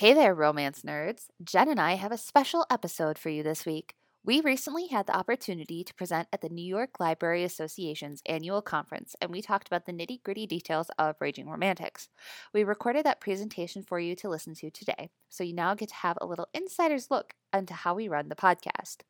Hey there, romance nerds. Jen and I have a special episode for you this week. We recently had the opportunity to present at the New York Library Association's annual conference, and we talked about the nitty gritty details of Raging Romantics. We recorded that presentation for you to listen to today, so you now get to have a little insider's look into how we run the podcast.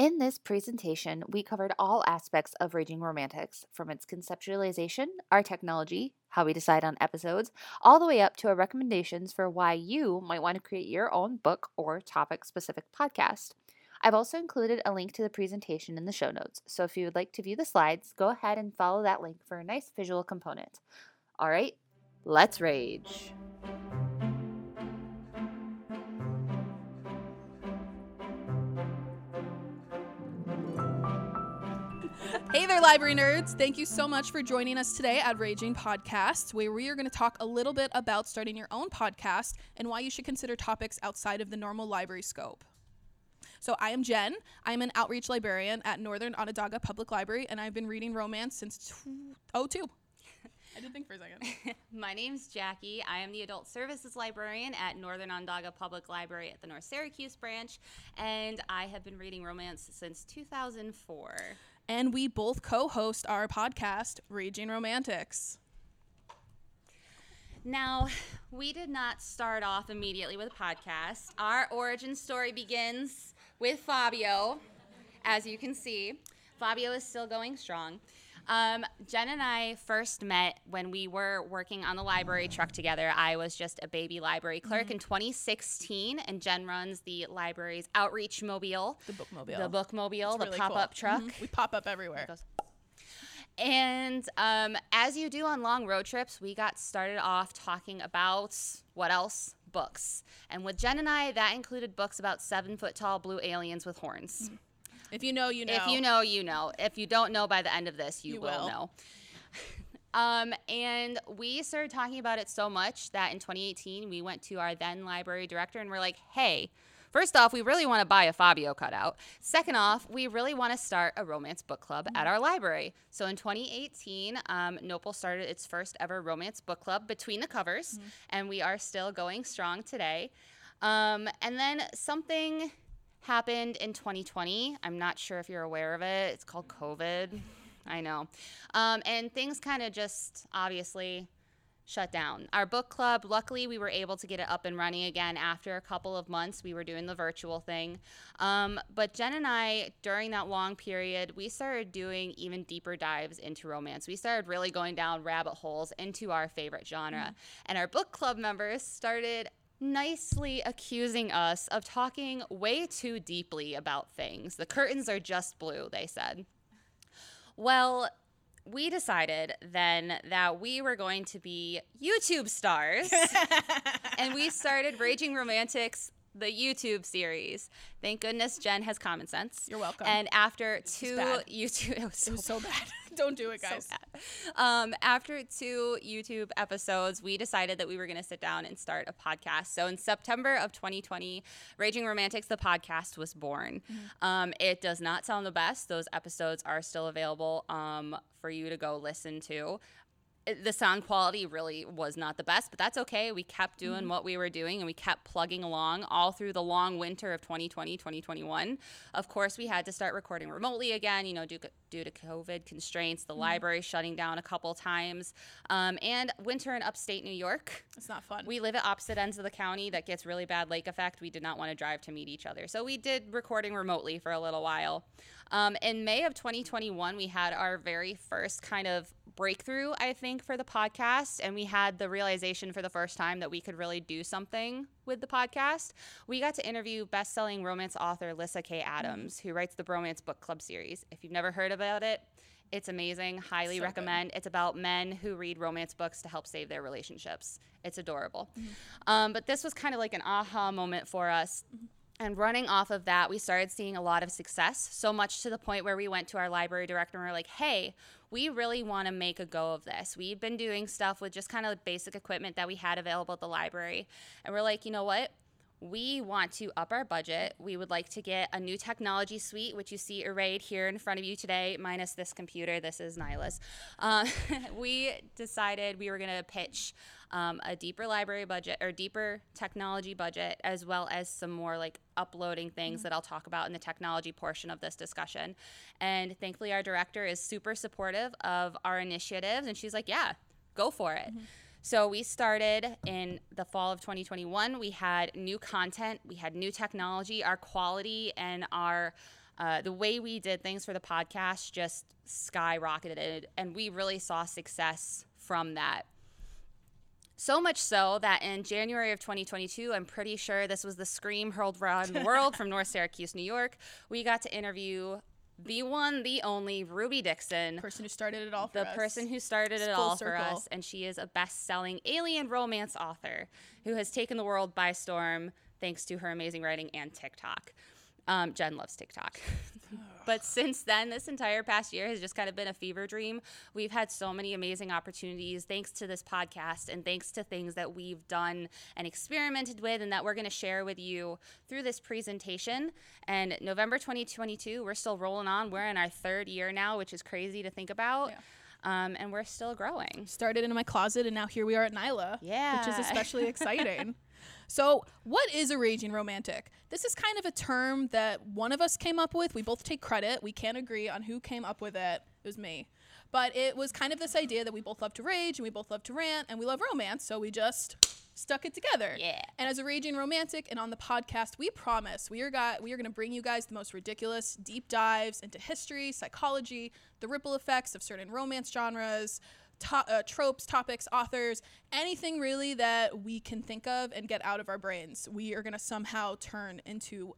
In this presentation, we covered all aspects of Raging Romantics, from its conceptualization, our technology, how we decide on episodes, all the way up to our recommendations for why you might want to create your own book or topic specific podcast. I've also included a link to the presentation in the show notes, so if you would like to view the slides, go ahead and follow that link for a nice visual component. All right, let's rage. Hey there, library nerds. Thank you so much for joining us today at Raging Podcast, where we are going to talk a little bit about starting your own podcast and why you should consider topics outside of the normal library scope. So, I am Jen. I'm an outreach librarian at Northern Onondaga Public Library, and I've been reading romance since 2002. I did think for a second. My name's Jackie. I am the Adult Services Librarian at Northern Onondaga Public Library at the North Syracuse branch, and I have been reading romance since 2004. And we both co host our podcast, Raging Romantics. Now, we did not start off immediately with a podcast. Our origin story begins with Fabio, as you can see. Fabio is still going strong. Um, Jen and I first met when we were working on the library truck together. I was just a baby library clerk Mm-hmm. in 2016, and Jen runs the library's outreach mobile, The bookmobile. the bookmobile, It's the pop up cool. truck. Mhm. We pop up everywhere. And um, as you do on long road trips, we got started off talking about what else? Books. And with Jen and I, that included books about seven foot tall blue aliens with horns. If you know, you know. If you know, you know. If you don't know by the end of this, you, You will, will. know. um, and we started talking about it so much that in 2018, we went to our then library director and we're like, hey, first off, we really want to buy a Fabio cutout. Second off, we really want to start a romance book club at our library. So in 2018, um, NOPL started its first ever romance book club, Between the Covers, and we are still going strong today. Um, and then something happened in 2020. I'm not sure if you're aware of it. It's called COVID. I know. Um, and things kind of just obviously shut down. Our book club, luckily, we were able to get it up and running again after a couple of months. We were doing the virtual thing. Um, but Jen and I, during that long period, we started doing even deeper dives into romance. We started really going down rabbit holes into our favorite genre. And our book club members started nicely accusing us of talking way too deeply about things. The curtains are just blue, they said. Well, we decided then that we were going to be YouTube stars. and we started Raging Romantics, the YouTube series. Thank goodness Jen has common sense. You're welcome. And after two. YouTube, it was so It was so bad. Don't do it, guys. so bad. Um, after two YouTube episodes, we decided that we were going to sit down and start a podcast. So in September of 2020, Raging Romantics, the podcast, was born. Um, it does not sound the best. Those episodes are still available um, for you to go listen to. The sound quality really was not the best, but that's okay. We kept doing what we were doing and we kept plugging along all through the long winter of 2020, 2021. Of course, we had to start recording remotely again, you know, due, due to COVID constraints, the library shutting down a couple times, um, and winter in upstate New York. It's not fun. We live at opposite ends of the county that gets really bad lake effect. We did not want to drive to meet each other. So we did recording remotely for a little while. Um, in May of 2021, we had our very first kind of breakthrough, I think, for the podcast. And we had the realization for the first time that we could really do something with the podcast. We got to interview best selling romance author Lyssa Kay Adams, who writes the Bromance Book Club series. If you've never heard about it, it's amazing. Highly So good. recommend. It's about men who read romance books to help save their relationships. It's adorable. Um, but this was kind of like an aha moment for us. And running off of that, we started seeing a lot of success, so much to the point where we went to our library director and we are like, hey, we really want to make a go of this. We've been doing stuff with just kind of basic equipment that we had available at the library. And we're like, you know what? we want to up our budget. We would like to get a new technology suite, which you see arrayed here in front of you today, minus this computer. This is NYLA's. Uh, we decided we were going to pitch um, a deeper library budget or deeper technology budget, as well as some more like uploading things that I'll talk about in the technology portion of this discussion. And thankfully, our director is super supportive of our initiatives, and she's like, "Yeah, go for it." So we started in the fall of 2021. We had new content, we had new technology, our quality and our uh, the way we did things for the podcast just skyrocketed, and we really saw success from that. So much so that in January of 2022, I'm pretty sure this was the scream hurled around the world from North Syracuse, New York. We got to interview the one, the only Ruby Dixon, The person who started it all for the us. person who started It's it all for us, and she is a best-selling alien romance author who has taken the world by storm thanks to her amazing writing and TikTok. Um, Jen loves TikTok. but since then, this entire past year has just kind of been a fever dream. We've had so many amazing opportunities thanks to this podcast and thanks to things that we've done and experimented with and that we're going to share with you through this presentation. And November 2022, we're still rolling on. We're in our third year now, which is crazy to think about. Yeah. Um, and we're still growing. started in my closet and now here we are at NYLA. Which is especially exciting. So, what is a raging romantic? This is kind of a term that one of us came up with. We both take credit. We can't agree on who came up with it. It was me. But it was kind of this idea that we both love to rage and we both love to rant and we love romance, so we just stuck it together. Yeah. And as a raging romantic and on the podcast, we promise we are got we are going to bring you guys the most ridiculous deep dives into history, psychology, the ripple effects of certain romance genres, to- uh, tropes, topics, authors, anything really that we can think of and get out of our brains. We are going to somehow turn into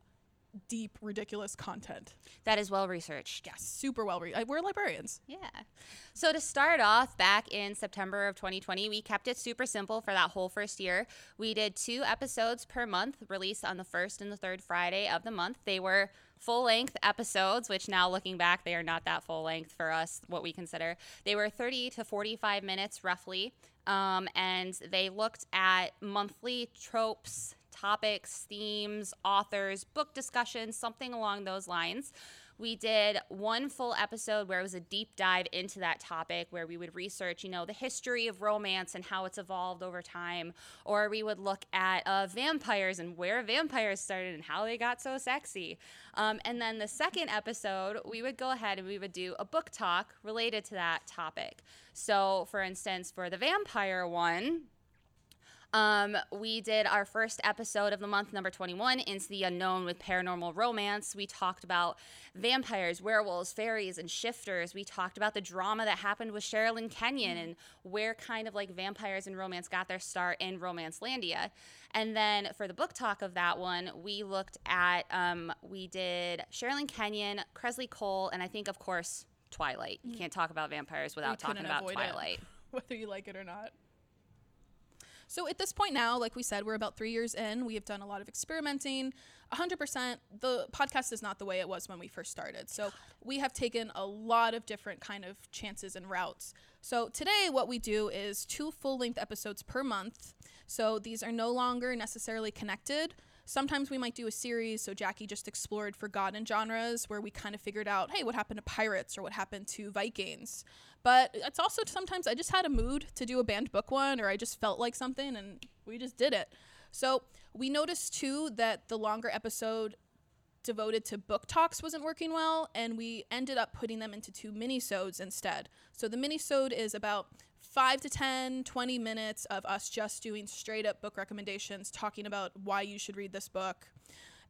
deep, ridiculous content. That is well researched. Yes, super well researched. We're librarians. Yeah. So to start off, back in September of 2020, we kept it super simple for that whole first year. We did two episodes per month, released on the first and the third Friday of the month. They were full length episodes, which now looking back, they are not that full length for us, what we consider. They were 30 to 45 minutes roughly. Um, and they looked at monthly tropes, topics, themes, authors, book discussions, something along those lines. We did one full episode where it was a deep dive into that topic where we would research, you know, the history of romance and how it's evolved over time. Or we would look at uh, vampires and where vampires started and how they got so sexy. Um, and then the second episode, we would go ahead and we would do a book talk related to that topic. So, for instance, for the vampire one, um, we did our first episode of the month, number 21, Into the Unknown with Paranormal Romance. We talked about vampires, werewolves, fairies, and shifters. We talked about the drama that happened with Sherilyn Kenyon and where kind of like vampires and romance got their start in Romancelandia. And then for the book talk of that one, we looked at, um, we did Sherilyn Kenyon, Kresley Cole, and I think, of course, Twilight. You can't talk about vampires without talking about avoid it. Twilight. whether you like it or not. So at this point now, like we said, we're about three years in. We have done a lot of experimenting. 100%, the podcast is not the way it was when we first started. So we have taken a lot of different kind of chances and routes. So today, what we do is two full length episodes per month. So these are no longer necessarily connected. Sometimes we might do a series. So Jackie just explored forgotten genres where we kind of figured out, hey, what happened to pirates or what happened to Vikings. But it's also sometimes I just had a mood to do a banned book one or I just felt like something and we just did it. So we noticed too that the longer episode devoted to book talks wasn't working well and we ended up putting them into two minisodes instead. So the minisode is about 5 to 10, 20 minutes of us just doing straight up book recommendations, talking about why you should read this book.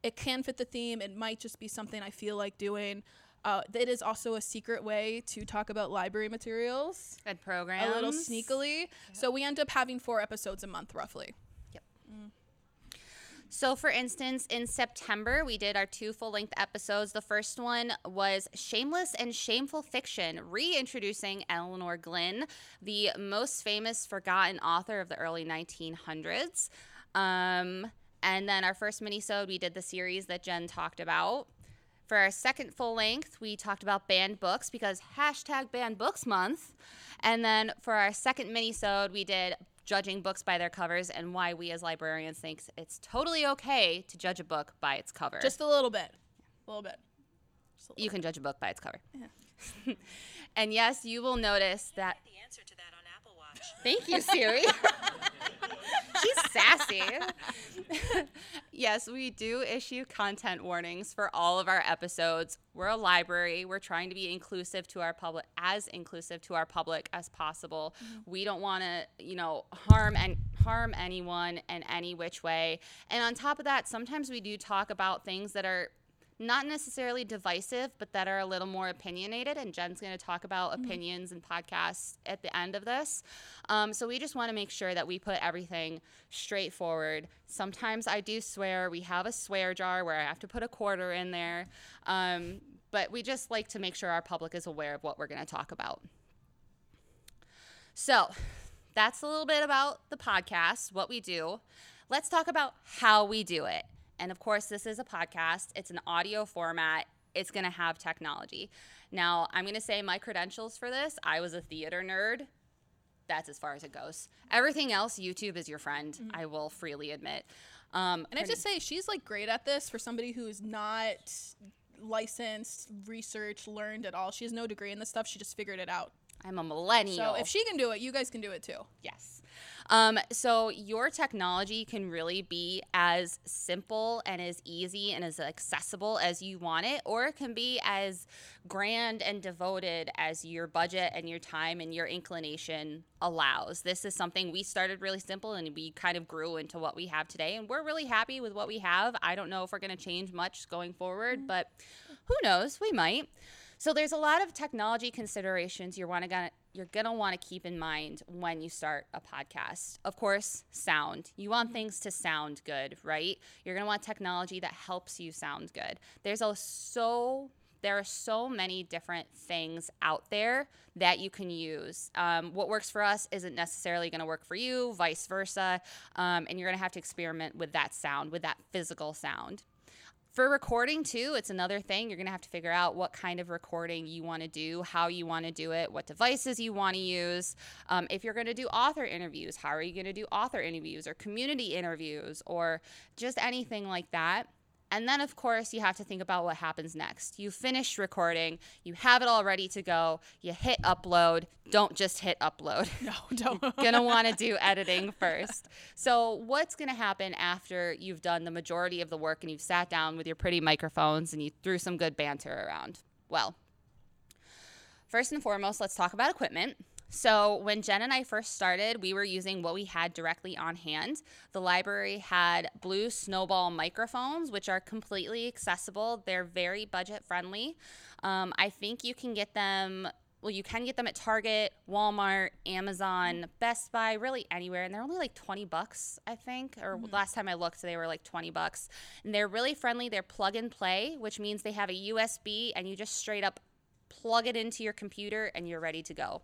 It can fit the theme. It might just be something I feel like doing. Uh, it is also a secret way to talk about library materials and programs. a little sneakily. So we end up having four episodes a month roughly. Yep. So, for instance, in September, we did our two full length episodes. The first one was Shameless and Shameful Fiction, reintroducing Elinor Glyn, the most famous forgotten author of the early 1900s. Um, and then our first minisode, we did the series that Jen talked about. For our second full length, we talked about banned books because hashtag banned books month. And then for our second minisode, we did judging books by their covers and why we as librarians think it's totally okay to judge a book by its cover. Just a little bit. A little bit. A little you can judge a book by its cover. and yes, you will notice that the answer to that on Apple Watch. Thank you, Siri. She's sassy. yes, we do issue content warnings for all of our episodes. We're a library. We're trying to be inclusive to our public, as inclusive to our public as possible. Mm-hmm. We don't want to, you know, harm and harm anyone in any which way. And on top of that, sometimes we do talk about things that are not necessarily divisive, but that are a little more opinionated. And Jen's going to talk about mm-hmm. opinions and podcasts at the end of this. Um, so we just want to make sure that we put everything straightforward. Sometimes I do swear. We have a swear jar where I have to put a quarter in there. Um, but we just like to make sure our public is aware of what we're going to talk about. So that's a little bit about the podcast, what we do. Let's talk about how we do it. And of course, this is a podcast, it's an audio format, it's going to have technology. Now, I'm going to say my credentials for this I was a theater nerd. That's as far as it goes. Everything else, YouTube is your friend, mm-hmm. I will freely admit. Um, and I just say, she's like great at this for somebody who's not licensed, researched, learned at all. She has no degree in this stuff. She just figured it out. I'm a millennial. So if she can do it, you guys can do it too. Yes. Um, so your technology can really be as simple and as easy and as accessible as you want it, or it can be as grand and devoted as your budget and your time and your inclination allows. This is something we started really simple and we kind of grew into what we have today. And we're really happy with what we have. I don't know if we're going to change much going forward, mm-hmm. but who knows? We might. So there's a lot of technology considerations you're want to you're going to want to keep in mind when you start a podcast. Of course, sound. You want things to sound good, right? You're going to want technology that helps you sound good. There's a so there are so many different things out there that you can use. Um, what works for us isn't necessarily going to work for you, vice versa. Um, and you're going to have to experiment with that sound, with that physical sound. For recording too, it's another thing. You're going to have to figure out what kind of recording you want to do, how you want to do it, what devices you want to use. Um, if you're going to do author interviews, how are you going to do author interviews or community interviews or just anything like that? And then, of course, you have to think about what happens next. You finish recording, you have it all ready to go, you hit upload. Don't just hit upload. No, don't. You're gonna wanna do editing first. So, what's gonna happen after you've done the majority of the work and you've sat down with your pretty microphones and you threw some good banter around? Well, first and foremost, let's talk about equipment. So, when Jen and I first started, we were using what we had directly on hand. The library had blue snowball microphones, which are completely accessible. They're very budget friendly. Um, I think you can get them well, you can get them at Target, Walmart, Amazon, Best Buy, really anywhere. And they're only like 20 bucks, I think. Or mm-hmm. last time I looked, they were like 20 bucks. And they're really friendly. They're plug and play, which means they have a USB and you just straight up plug it into your computer and you're ready to go.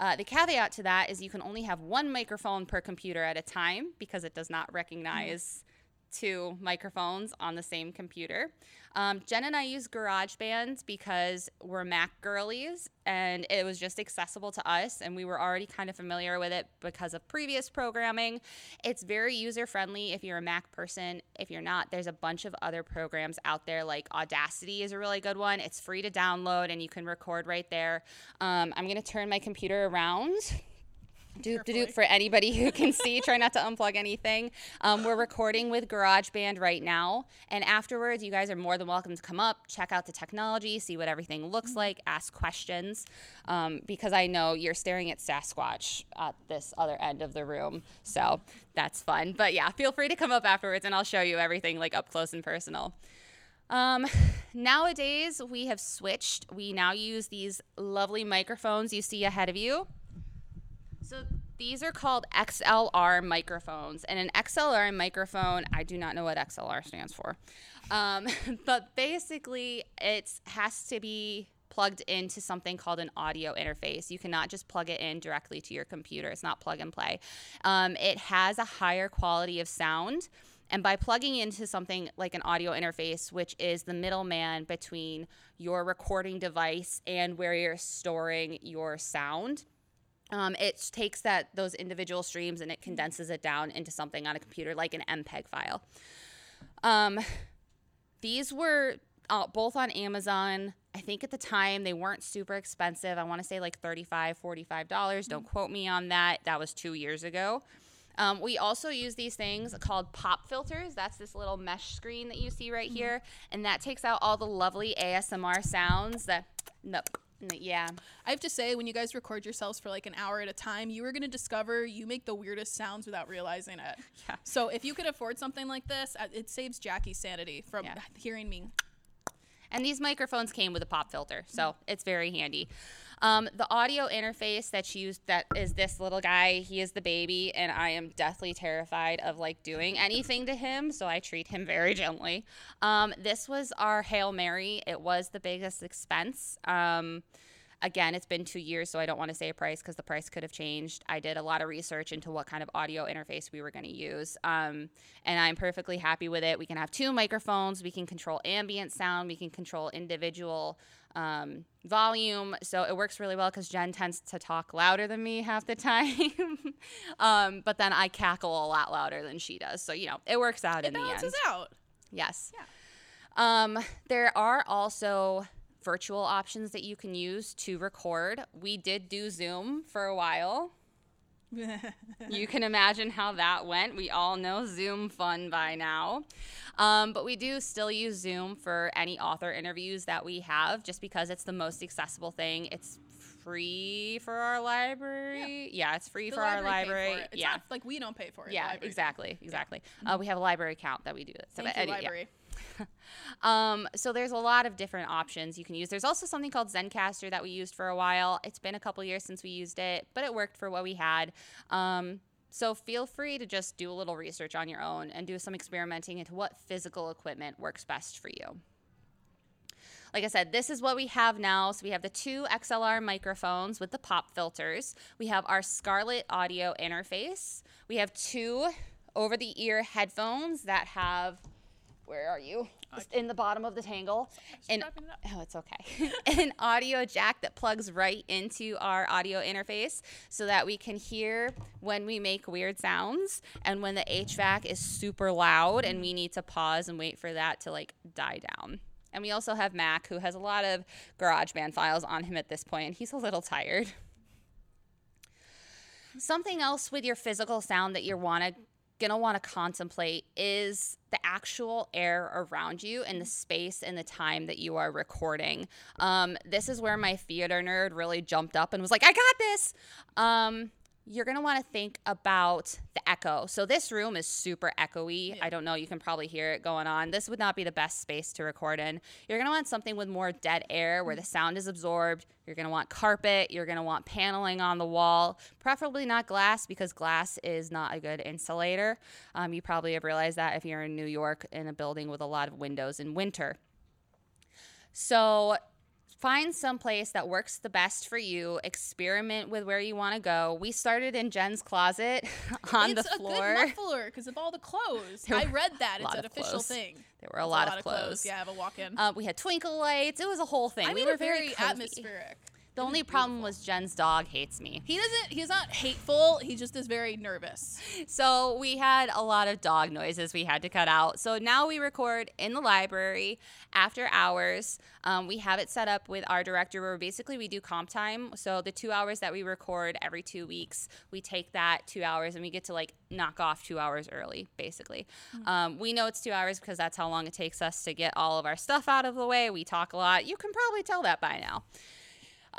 Uh, the caveat to that is you can only have one microphone per computer at a time because it does not recognize two microphones on the same computer. Um, Jen and I use GarageBand because we're Mac girlies and it was just accessible to us and we were already kind of familiar with it because of previous programming. It's very user friendly if you're a Mac person. If you're not, there's a bunch of other programs out there like Audacity is a really good one. It's free to download and you can record right there. Um, I'm going to turn my computer around Doop doop for anybody who can see. Try not to unplug anything. Um, we're recording with GarageBand right now, and afterwards, you guys are more than welcome to come up, check out the technology, see what everything looks like, ask questions, um, because I know you're staring at Sasquatch at this other end of the room, so that's fun. But yeah, feel free to come up afterwards, and I'll show you everything like up close and personal. Um, nowadays, we have switched. We now use these lovely microphones you see ahead of you. So these are called XLR microphones. And an XLR microphone, I do not know what XLR stands for. Um, but basically, it has to be plugged into something called an audio interface. You cannot just plug it in directly to your computer, it's not plug and play. Um, it has a higher quality of sound. And by plugging into something like an audio interface, which is the middleman between your recording device and where you're storing your sound, um, it takes that those individual streams and it condenses it down into something on a computer like an MPEG file. Um, these were uh, both on Amazon. I think at the time they weren't super expensive. I want to say like $35, 45. dollars Don't quote me on that. That was two years ago. Um, we also use these things called pop filters. That's this little mesh screen that you see right here. And that takes out all the lovely ASMR sounds that, no, no, yeah. I have to say, when you guys record yourselves for like an hour at a time, you are going to discover you make the weirdest sounds without realizing it. Yeah. So if you could afford something like this, uh, it saves Jackie's sanity from Yeah. hearing me. And these microphones came with a pop filter, so it's very handy. Um, the audio interface that's used that is this little guy. He is the baby, and I am deathly terrified of like doing anything to him, so I treat him very gently. Um, this was our Hail Mary. It was the biggest expense. Um, again, it's been two years, so I don't want to say a price because the price could have changed. I did a lot of research into what kind of audio interface we were going to use, um, and I'm perfectly happy with it. We can have two microphones, we can control ambient sound, we can control individual um, volume, so it works really well because Jen tends to talk louder than me half the time, um, but then I cackle a lot louder than she does, so you know it works out It in the end. balances out. Yes. Um, there are also virtual options that you can use to record. We did do Zoom for a while. You can imagine how that went. We all know Zoom fun by now. Um, but we do still use Zoom for any author interviews that we have just because it's the most accessible thing. It's free for our library. Yeah, it's free The for our library paid library. it. It's yeah. not like we don't pay for it. yeah, library. exactly, exactly. Uh, we have a library account that we do. So Thank you, any- yeah. Um, so there's a lot of different options you can use. There's also something called Zencastr that we used for a while. It's been a couple years since we used it, but it worked for what we had. Um, so feel free to just do a little research on your own and do some experimenting into what physical equipment works best for you. Like I said, this is what we have now. So we have the two XLR microphones with the pop filters. We have our Scarlett audio interface. We have two over the ear headphones that have where are you? Just in the bottom of the tangle. And it oh, it's okay. An audio jack that plugs right into our audio interface so that we can hear when we make weird sounds and when the HVAC is super loud and we need to pause and wait for that to like die down. And we also have Mac, who has a lot of GarageBand files on him at this point, and he's a little tired. Something else with your physical sound that you're wanna gonna want to contemplate is the actual air around you and the space and the time that you are recording. Um, this is where my theater nerd really jumped up and was like, "I got this." Um, you're gonna want to think about the echo. So this room is super echoey. I don't know. You can probably hear it going on. This would not be the best space to record in. You're gonna want something with more dead air where the sound is absorbed. You're gonna want carpet. You're gonna want paneling on the wall, preferably not glass because glass is not a good insulator. Um, you probably have realized that if you're in New York in a building with a lot of windows in winter. So find some place that works the best for you. Experiment with where you want to go. We started in Jen's closet on it's the floor. It's a good muffler because of all the clothes. I read that. It's an official clothes. thing. There were a It's lot, of clothes. Yeah, I have a walk-in. Uh, we had twinkle lights. It was a whole thing. I we made were it very, atmospheric. The only problem was Jen's dog hates me. He doesn't. He's not hateful. He just is very nervous. So we had a lot of dog noises we had to cut out. So now we record in the library after hours. Um, we have it set up with our director where basically we do comp time. So the two hours that we record every two weeks, we take that two hours and we get to like knock off two hours early, basically. Um, we know it's two hours because that's how long it takes us to get all of our stuff out of the way. We talk a lot. You can probably tell that by now.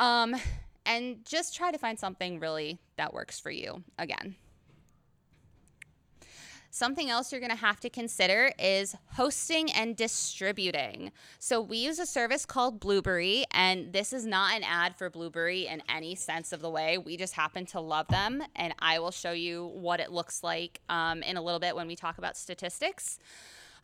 Um, and just try to find something really that works for you again. Something else you're going to have to consider is hosting and distributing. So, we use a service called Blubrry, and this is not an ad for Blubrry in any sense of the way. We just happen to love them, and I will show you what it looks like um, in a little bit when we talk about statistics.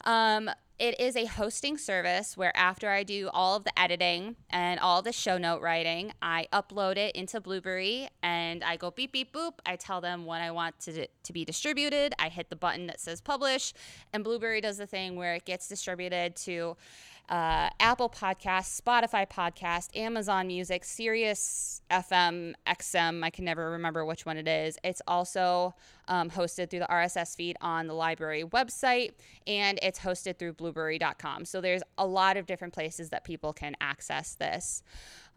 Um, it is a hosting service where after I do all of the editing and all the show note writing, I upload it into Blubrry and I go beep beep boop. I tell them when I want to to be distributed. I hit the button that says publish, and Blubrry does the thing where it gets distributed to uh, Apple Podcasts, Spotify Podcast, Amazon Music, Sirius FM, XM. I can never remember which one it is. It's also um, hosted through the RSS feed on the library website, and it's hosted through blubrry.com. So there's a lot of different places that people can access this.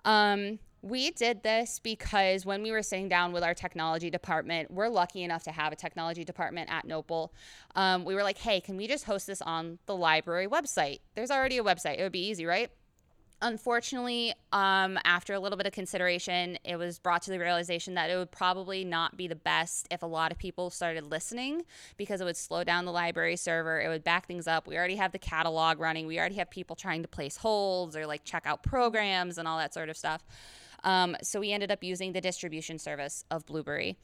Um, we did this because when we were sitting down with our technology department, we're lucky enough to have a technology department at NOPL. Um, we were like, hey, can we just host this on the library website? There's already a website. It would be easy, right? Unfortunately, um, after a little bit of consideration, it was brought to the realization that it would probably not be the best if a lot of people started listening because it would slow down the library server. It would back things up. We already have the catalog running. We already have people trying to place holds or like check out programs and all that sort of stuff. Um, so we ended up using the distribution service of Blubrry.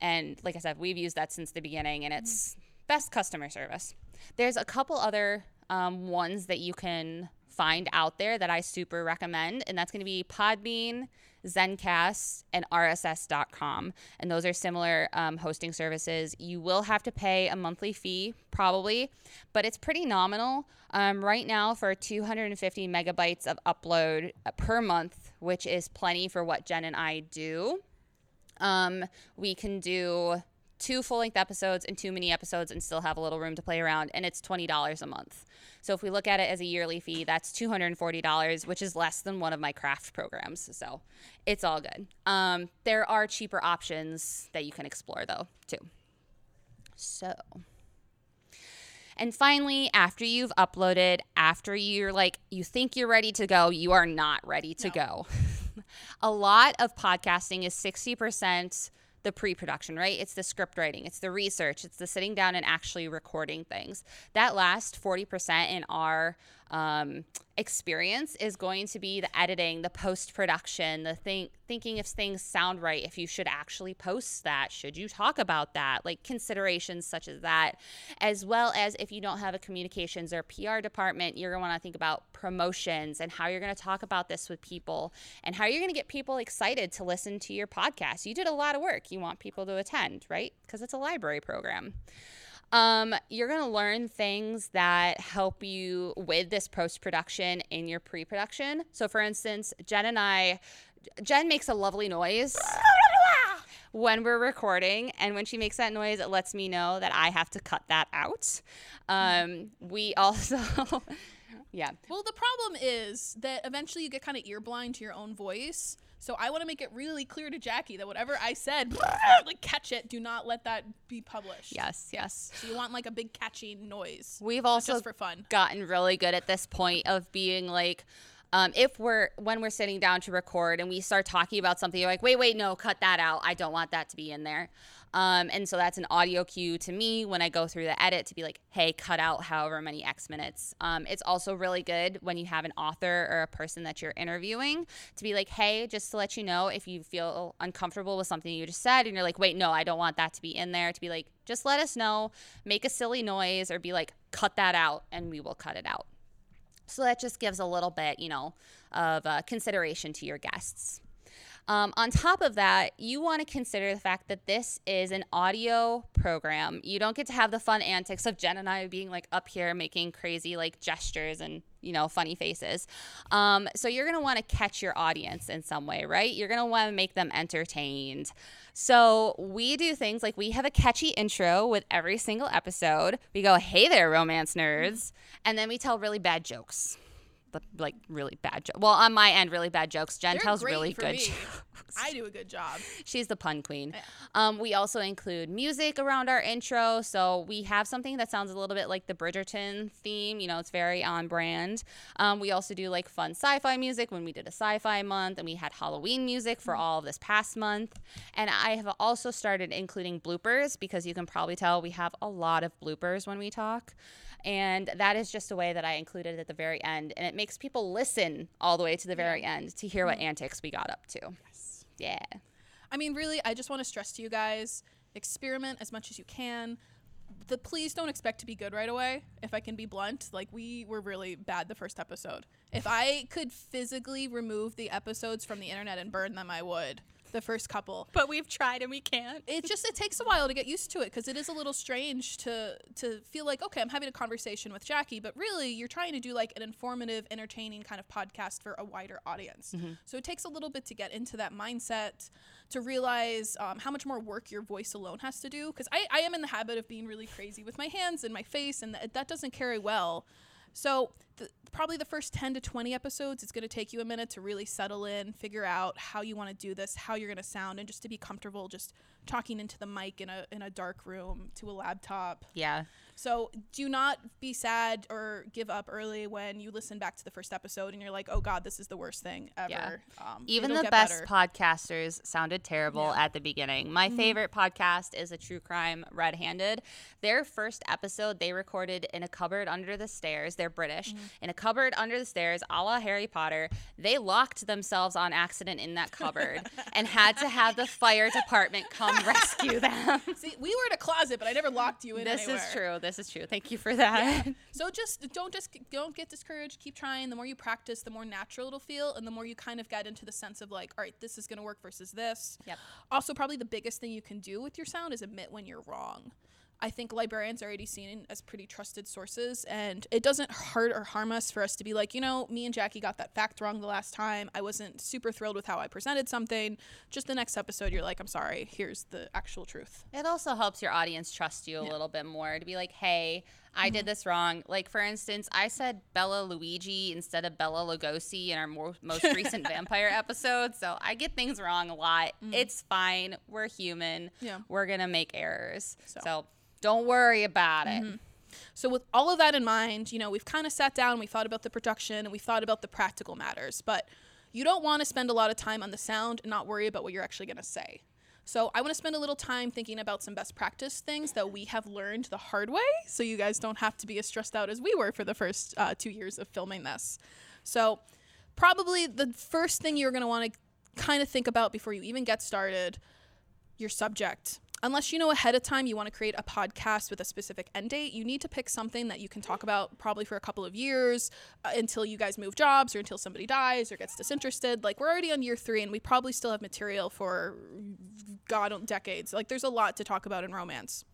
And like I said, we've used that since the beginning and it's best customer service. There's a couple other um, ones that you can find out there that I super recommend, and that's going to be Podbean, Zencast, and RSS.com. And those are similar um, hosting services. You will have to pay a monthly fee, probably, but it's pretty nominal. Um, right now, for 250 megabytes of upload uh, per month, which is plenty for what Jen and I do, um, we can do two full length episodes and two mini episodes and still have a little room to play around. And it's $20 a month. So if we look at it as a yearly fee, that's $240, which is less than one of my craft programs. So it's all good. Um, there are cheaper options that you can explore, though, too. So. And finally, after you've uploaded, after you're like, you think you're ready to go, you are not ready to No. go. a lot of podcasting is 60% the pre production, right? It's the script writing, it's the research, it's the sitting down and actually recording things. That last 40% in our um, experience is going to be the editing, the post production, the think, thinking if things sound right, if you should actually post that, should you talk about that, like considerations such as that, as well as if you don't have a communications or PR department, you're going to want to think about promotions and how you're going to talk about this with people and how you're going to get people excited to listen to your podcast. You did a lot of work. You want people to attend, right? Because it's a library program. Um, you're going to learn things that help you with this post production in your pre production. So, for instance, Jen and I, Jen makes a lovely noise when we're recording. And when she makes that noise, it lets me know that I have to cut that out. Um, we also, yeah. Well, the problem is that eventually you get kind of ear blind to your own voice. So I want to make it really clear to Jackie that whatever I said, like catch it. Do not let that be published. Yes, yes. So you want like a big catchy noise. We've also just for fun. gotten really good at this point of being like, um, if we're when we're sitting down to record and we start talking about something, you're like, wait, wait, no, cut that out. I don't want that to be in there. Um, and so that's an audio cue to me when I go through the edit to be like, hey, cut out however many X minutes. Um, it's also really good when you have an author or a person that you're interviewing to be like, hey, just to let you know if you feel uncomfortable with something you just said and you're like, wait, no, I don't want that to be in there, to be like, just let us know, make a silly noise or be like, cut that out and we will cut it out. So that just gives a little bit, you know, of uh, consideration to your guests. Um, on top of that, you want to consider the fact that this is an audio program. You don't get to have the fun antics of Jen and I being like up here making crazy like gestures and you know funny faces. Um, so you're gonna want to catch your audience in some way, right? You're gonna want to make them entertained. So we do things like we have a catchy intro with every single episode. We go, "Hey there, romance nerds," and then we tell really bad jokes. But like really bad jokes. Well, on my end, really bad jokes. Jen tells really good me. jokes. I do a good job. She's the pun queen. Yeah. Um, we also include music around our intro. So we have something that sounds a little bit like the Bridgerton theme. You know, it's very on brand. Um, we also do like fun sci fi music when we did a sci fi month, and we had Halloween music for all of this past month. And I have also started including bloopers because you can probably tell we have a lot of bloopers when we talk. And that is just a way that I included at the very end. And it makes people listen all the way to the very end to hear what mm-hmm. antics we got up to. Yes. Yeah. I mean, really, I just want to stress to you guys experiment as much as you can. The please don't expect to be good right away. If I can be blunt, like we were really bad the first episode. If I could physically remove the episodes from the internet and burn them, I would. The first couple. But we've tried and we can't. It just it takes a while to get used to it because it is a little strange to to feel like okay, I'm having a conversation with Jackie, but really you're trying to do like an informative, entertaining kind of podcast for a wider audience. So it takes a little bit to get into that mindset to realize um, how much more work your voice alone has to do because I, I am in the habit of being really crazy with my hands and my face and th- that doesn't carry well so the, probably the first 10 to 20 episodes it's going to take you a minute to really settle in figure out how you want to do this how you're going to sound and just to be comfortable just talking into the mic in a in a dark room to a laptop Yeah. So do not be sad or give up early when you listen back to the first episode and you're like, oh God, this is the worst thing ever. Yeah. Um, Even the best better. podcasters sounded terrible Yeah. Mm-hmm. at the beginning. My favorite podcast is a true crime Red Handed. Their first episode they recorded in a cupboard under the stairs. They're British. Mm-hmm. In a cupboard under the stairs, a la Harry Potter. They locked themselves on accident in that cupboard and had to have the fire department come rescue them. See, we were in a closet, but I never locked you in this anywhere. is true. This is true. Thank you for that. So just don't just don't get discouraged. Keep trying. The more you practice, the more natural it'll feel, and the more you kind of get into the sense of like, all right, this is gonna work versus this. Yep. Also, probably the biggest thing you can do with your sound is admit when you're wrong. I think librarians are already seen as pretty trusted sources, and it doesn't hurt or harm us for us to be like, you know, me and Jackie got that fact wrong the last time. I wasn't super thrilled with how I presented something. Just the next episode, you're like, I'm sorry. Here's the actual truth. It also helps your audience trust you a little bit more to be like, hey, I did mm-hmm. this wrong. Like, for instance, I said Bella Luigi instead of Bella Lugosi in our more, most recent vampire episode. So I get things wrong a lot. Mm-hmm. It's fine. We're human. Yeah. We're going to make errors. So- So, don't worry about it. Mm-hmm. So, with all of that in mind, you know, we've kind of sat down, we thought about the production, and we thought about the practical matters. But you don't want to spend a lot of time on the sound and not worry about what you're actually going to say. So, I want to spend a little time thinking about some best practice things that we have learned the hard way so you guys don't have to be as stressed out as we were for the first uh, two years of filming this. So, probably the first thing you're going to want to kind of think about before you even get started your subject. Unless you know ahead of time you want to create a podcast with a specific end date, you need to pick something that you can talk about probably for a couple of years uh, until you guys move jobs or until somebody dies or gets disinterested. Like we're already on year three and we probably still have material for God decades. Like there's a lot to talk about in romance.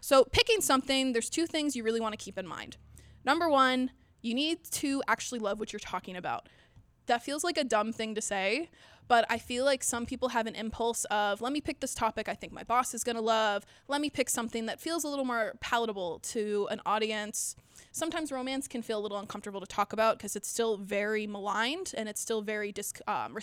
So picking something, there's two things you really want to keep in mind. Number one, you need to actually love what you're talking about. That feels like a dumb thing to say, but I feel like some people have an impulse of, let me pick this topic I think my boss is going to love. Let me pick something that feels a little more palatable to an audience. Sometimes romance can feel a little uncomfortable to talk about because it's still very maligned and it's still very dis- um.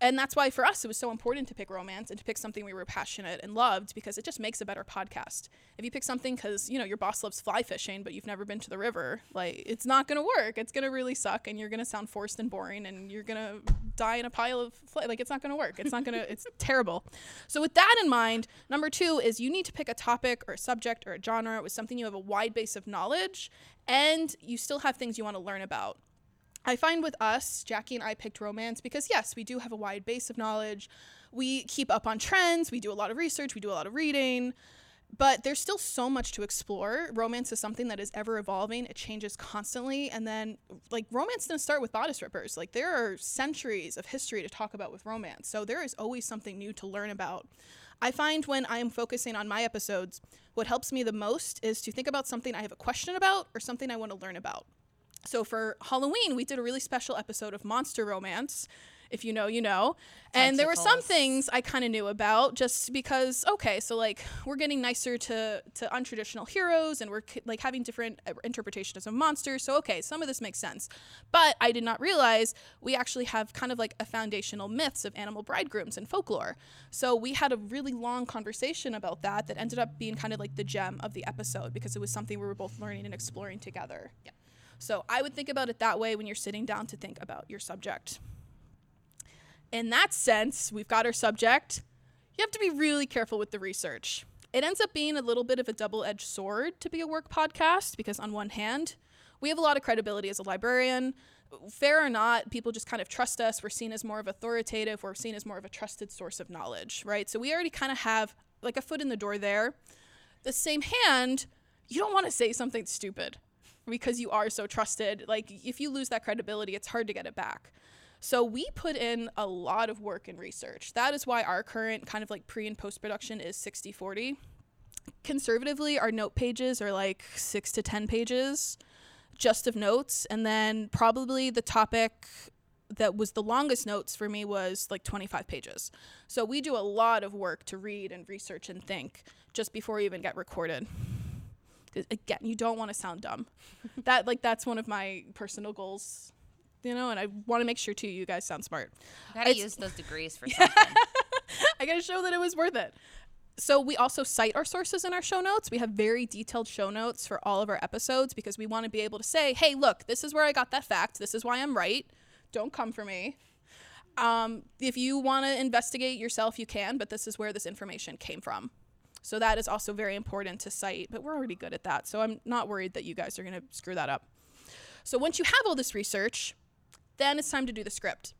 And that's why for us it was so important to pick romance and to pick something we were passionate and loved because it just makes a better podcast. If you pick something because you know your boss loves fly fishing but you've never been to the river, like it's not gonna work. It's gonna really suck and you're gonna sound forced and boring and you're gonna die in a pile of fly. Like it's not gonna work. It's not gonna. it's terrible. So with that in mind, number two is you need to pick a topic or a subject or a genre with something you have a wide base of knowledge and you still have things you want to learn about. I find with us, Jackie and I picked romance because, yes, we do have a wide base of knowledge. We keep up on trends, we do a lot of research, we do a lot of reading, but there's still so much to explore. Romance is something that is ever evolving, it changes constantly. And then, like, romance didn't start with bodice rippers. Like, there are centuries of history to talk about with romance. So, there is always something new to learn about. I find when I am focusing on my episodes, what helps me the most is to think about something I have a question about or something I want to learn about. So for Halloween, we did a really special episode of Monster Romance. If you know, you know. And there were some things I kind of knew about just because okay, so like we're getting nicer to to untraditional heroes and we're like having different uh, interpretations of monsters. So okay, some of this makes sense. But I did not realize we actually have kind of like a foundational myths of animal bridegrooms and folklore. So we had a really long conversation about that that ended up being kind of like the gem of the episode because it was something we were both learning and exploring together. So I would think about it that way when you're sitting down to think about your subject. In that sense, we've got our subject. You have to be really careful with the research. It ends up being a little bit of a double edged sword to be a work podcast because, on one hand, we have a lot of credibility as a librarian. Fair or not, people just kind of trust us. We're seen as more of authoritative, we're seen as more of a trusted source of knowledge, right? So we already kind of have like a foot in the door there. The same hand, you don't want to say something stupid because you are so trusted. Like if you lose that credibility, it's hard to get it back. So we put in a lot of work and research. That is why our current kind of like pre and post production is 60 40. Conservatively, our note pages are like six to 10 pages just of notes. And then probably the topic that was the longest notes for me was like 25 pages. So we do a lot of work to read and research and think just before we even get recorded. Again, you don't want to sound dumb. that like that's one of my personal goals, you know, and I want to make sure too you guys sound smart. I gotta It's- use those degrees for something. I got to show that it was worth it. So we also cite our sources in our show notes. We have very detailed show notes for all of our episodes because we want to be able to say, "Hey, look, this is where I got that fact. This is why I'm right. Don't come for me." Um, if you want to investigate yourself, you can, but this is where this information came from. So that is also very important to cite, but we're already good at that. So I'm not worried that you guys are going to screw that up. So once you have all this research, then it's time to do the script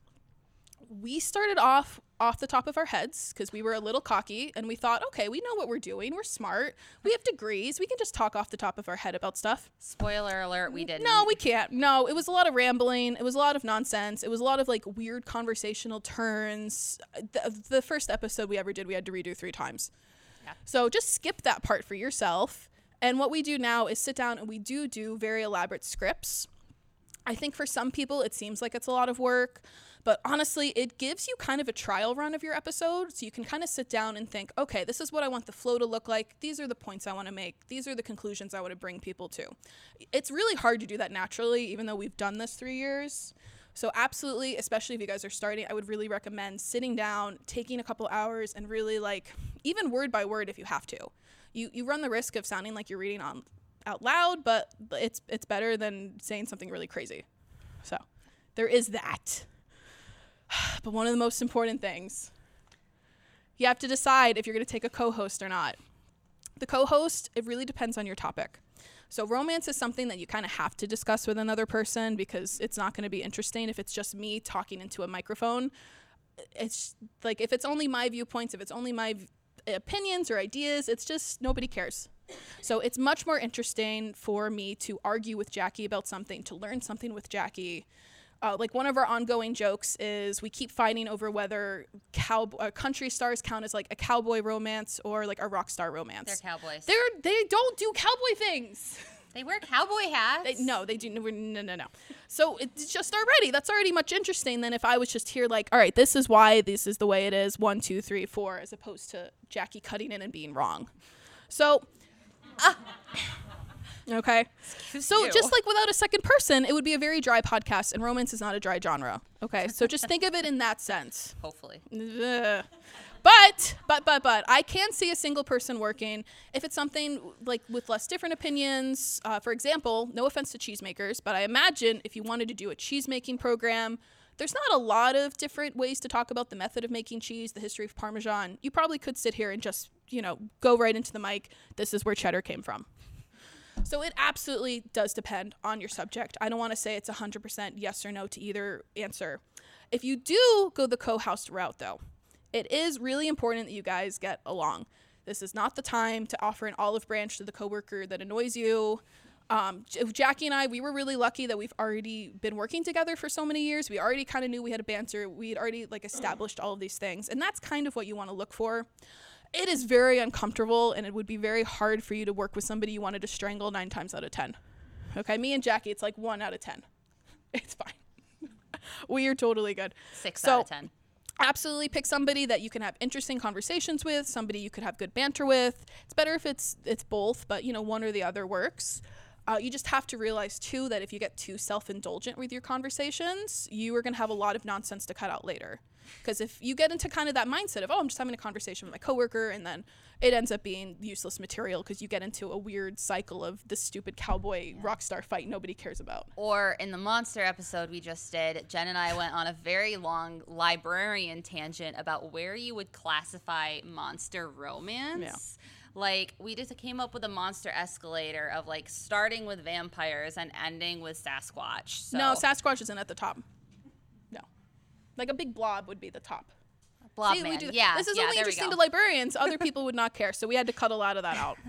we started off off the top of our heads because we were a little cocky and we thought, okay, we know what we're doing. We're smart. We have degrees. We can just talk off the top of our head about stuff. Spoiler alert, we didn't. No, we can't. No, it was a lot of rambling. It was a lot of nonsense. It was a lot of like weird conversational turns. The, the first episode we ever did, we had to redo three times. So just skip that part for yourself. And what we do now is sit down and we do do very elaborate scripts. I think for some people it seems like it's a lot of work, but honestly, it gives you kind of a trial run of your episode. So you can kind of sit down and think, okay, this is what I want the flow to look like. These are the points I want to make. These are the conclusions I want to bring people to. It's really hard to do that naturally, even though we've done this three years. So, absolutely, especially if you guys are starting, I would really recommend sitting down, taking a couple hours, and really like, even word by word if you have to. You, you run the risk of sounding like you're reading on out loud, but it's it's better than saying something really crazy. So there is that. But one of the most important things, you have to decide if you're going to take a co-host or not. The co-host, it really depends on your topic. So romance is something that you kind of have to discuss with another person because it's not going to be interesting if it's just me talking into a microphone. It's like if it's only my viewpoints, if it's only my v- opinions or ideas, it's just nobody cares. So it's much more interesting for me to argue with Jackie about something, to learn something with Jackie. Uh, like one of our ongoing jokes is we keep fighting over whether cow uh, country stars count as like a cowboy romance or like a rock star romance. They're cowboys. They're they don't do cowboy things. they wear cowboy hats. They, no, they do no no no no. So it's just already that's already much interesting than if I was just here like, all right, this is why this is the way it is. One, two, three, four, as opposed to Jackie cutting in and being wrong. So. Okay. So you. just like without a second person, it would be a very dry podcast, and romance is not a dry genre. Okay. So just think of it in that sense. Hopefully. Ugh. But, but, but, but, I can see a single person working if it's something like with less different opinions. Uh, for example, no offense to cheesemakers, but I imagine if you wanted to do a cheese making program, there's not a lot of different ways to talk about the method of making cheese, the history of Parmesan. You probably could sit here and just, you know, go right into the mic. This is where cheddar came from. So it absolutely does depend on your subject. I don't want to say it's 100% yes or no to either answer. If you do go the co-host route though, it is really important that you guys get along. This is not the time to offer an olive branch to the coworker that annoys you. Um, Jackie and I, we were really lucky that we've already been working together for so many years. We already kind of knew we had a banter. We had already like established all of these things, and that's kind of what you want to look for. It is very uncomfortable, and it would be very hard for you to work with somebody you wanted to strangle nine times out of ten. Okay, me and Jackie, it's like one out of ten. It's fine. we are totally good. Six So- out of ten. absolutely pick somebody that you can have interesting conversations with somebody you could have good banter with it's better if it's it's both but you know one or the other works uh, you just have to realize too that if you get too self-indulgent with your conversations you are going to have a lot of nonsense to cut out later. Because if you get into kind of that mindset of oh i'm just having a conversation with my coworker and then it ends up being useless material because you get into a weird cycle of this stupid cowboy rock star fight nobody cares about. Or in the monster episode we just did, Jen and I went on a very long librarian tangent about where you would classify monster romance. Like we just came up with a monster escalator of like starting with vampires and ending with Sasquatch. So no sasquatch isn't at the top no like a big blob would be the top Blob See, we Man. do- yeah, This is yeah, only interesting to librarians. Other people would not care. So we had to cut a lot of that out.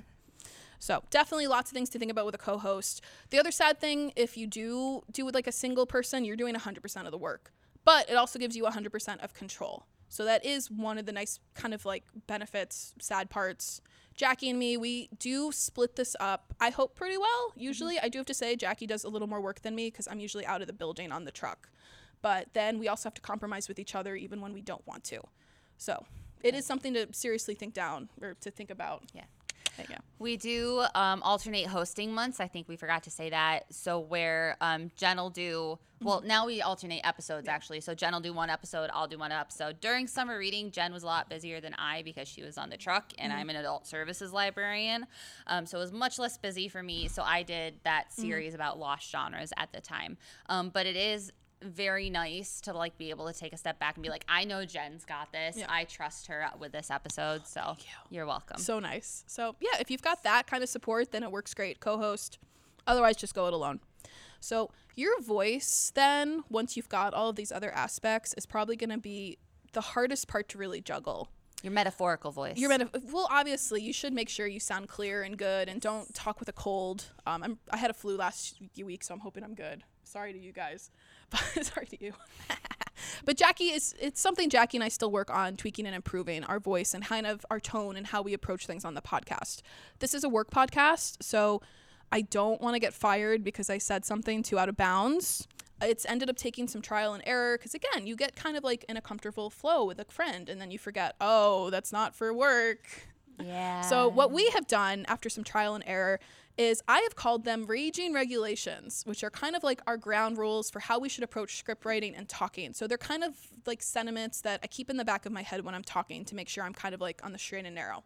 So definitely lots of things to think about with a co-host. The other sad thing, if you do do with like a single person, you're doing 100% of the work. but it also gives you 100% of control. So that is one of the nice kind of like benefits, sad parts. Jackie and me, we do split this up. I hope pretty well. Usually, I do have to say Jackie does a little more work than me because I'm usually out of the building on the truck. But then we also have to compromise with each other even when we don't want to. So it is something to seriously think down or to think about. Yeah. There you go. We do um, alternate hosting months. I think we forgot to say that. So where um, Jen will do, well, now we alternate episodes actually. So Jen will do one episode, I'll do one episode. During summer reading, Jen was a lot busier than I because she was on the truck, and I'm an adult services librarian. Um, so it was much less busy for me. So I did that series about lost genres at the time. Um, but it is very nice to like be able to take a step back and be like, I know Jen's got this. Yeah. I trust her with this episode. So you. you're welcome. So nice. So yeah, if you've got that kind of support, then it works great. Co-host. Otherwise, just go it alone. So your voice, then once you've got all of these other aspects, is probably going to be the hardest part to really juggle. Your metaphorical voice. You're meant well, obviously, you should make sure you sound clear and good, and don't talk with a cold. Um, I'm, I had a flu last week, so I'm hoping I'm good. Sorry to you guys, but sorry to you. but Jackie is it's something Jackie and I still work on tweaking and improving our voice and kind of our tone and how we approach things on the podcast. This is a work podcast, so I don't want to get fired because I said something too out of bounds. It's ended up taking some trial and error because again, you get kind of like in a comfortable flow with a friend and then you forget, "Oh, that's not for work." Yeah. So what we have done after some trial and error is I have called them raging regulations, which are kind of like our ground rules for how we should approach script writing and talking. So they're kind of like sentiments that I keep in the back of my head when I'm talking to make sure I'm kind of like on the straight and narrow.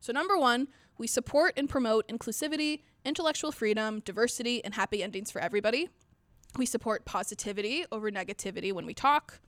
So number 1, we support and promote inclusivity, intellectual freedom, diversity, and happy endings for everybody. We support positivity over negativity when we talk.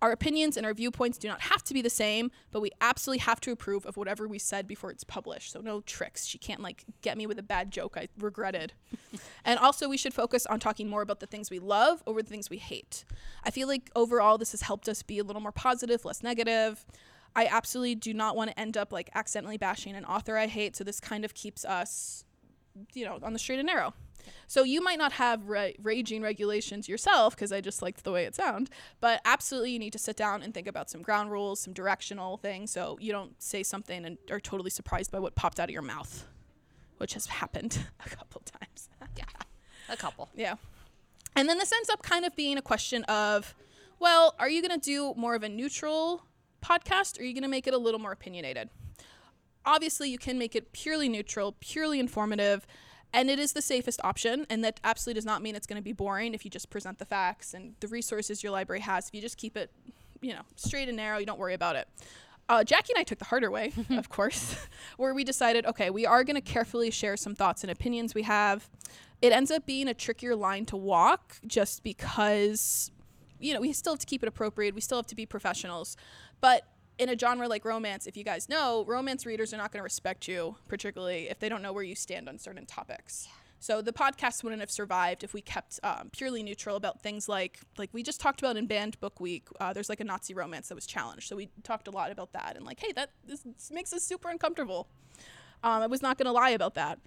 Our opinions and our viewpoints do not have to be the same, but we absolutely have to approve of whatever we said before it's published. So no tricks. She can't like get me with a bad joke I regretted. and also we should focus on talking more about the things we love over the things we hate. I feel like overall this has helped us be a little more positive, less negative. I absolutely do not want to end up like accidentally bashing an author I hate, so this kind of keeps us you know, on the straight and narrow. So you might not have ra- raging regulations yourself because I just liked the way it sounded, but absolutely you need to sit down and think about some ground rules, some directional things, so you don't say something and are totally surprised by what popped out of your mouth, which has happened a couple times. yeah. A couple. yeah. And then this ends up kind of being a question of, well, are you going to do more of a neutral podcast or are you going to make it a little more opinionated? Obviously, you can make it purely neutral, purely informative, and it is the safest option. And that absolutely does not mean it's going to be boring if you just present the facts and the resources your library has. If you just keep it, you know, straight and narrow, you don't worry about it. Uh, Jackie and I took the harder way, of course, where we decided, okay, we are going to carefully share some thoughts and opinions we have. It ends up being a trickier line to walk just because, you know, we still have to keep it appropriate. We still have to be professionals. But in a genre like romance, if you guys know, romance readers are not going to respect you, particularly if they don't know where you stand on certain topics. So the podcast wouldn't have survived if we kept um, purely neutral about things like like we just talked about in Banned Book Week. Uh, there's like a Nazi romance that was challenged, so we talked a lot about that and like, hey, that this, this makes us super uncomfortable. Um, I was not going to lie about that.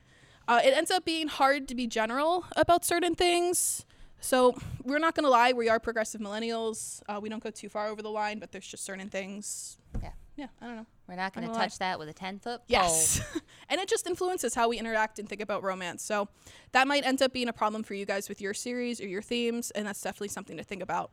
Uh, it ends up being hard to be general about certain things. So we're not going to lie, we are progressive millennials. Uh, we don't go too far over the line, but there's just certain things. Yeah. Yeah, I don't know. We're not going to gonna lie. touch that with a 10 foot pole. Yes. and it just influences how we interact and think about romance. So that might end up being a problem for you guys with your series or your themes, and that's definitely something to think about.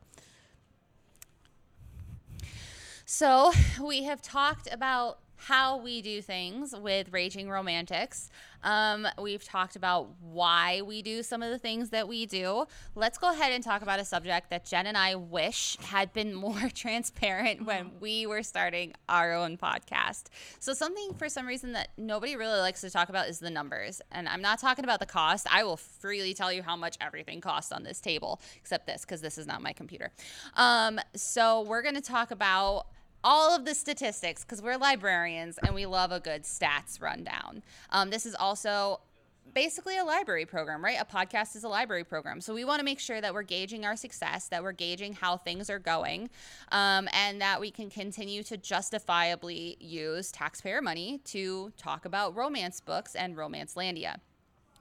So, we have talked about how we do things with Raging Romantics. Um, we've talked about why we do some of the things that we do. Let's go ahead and talk about a subject that Jen and I wish had been more transparent when we were starting our own podcast. So, something for some reason that nobody really likes to talk about is the numbers. And I'm not talking about the cost. I will freely tell you how much everything costs on this table, except this, because this is not my computer. Um, so, we're going to talk about all of the statistics because we're librarians and we love a good stats rundown. Um, this is also basically a library program, right? A podcast is a library program. So we want to make sure that we're gauging our success, that we're gauging how things are going, um, and that we can continue to justifiably use taxpayer money to talk about romance books and Romancelandia.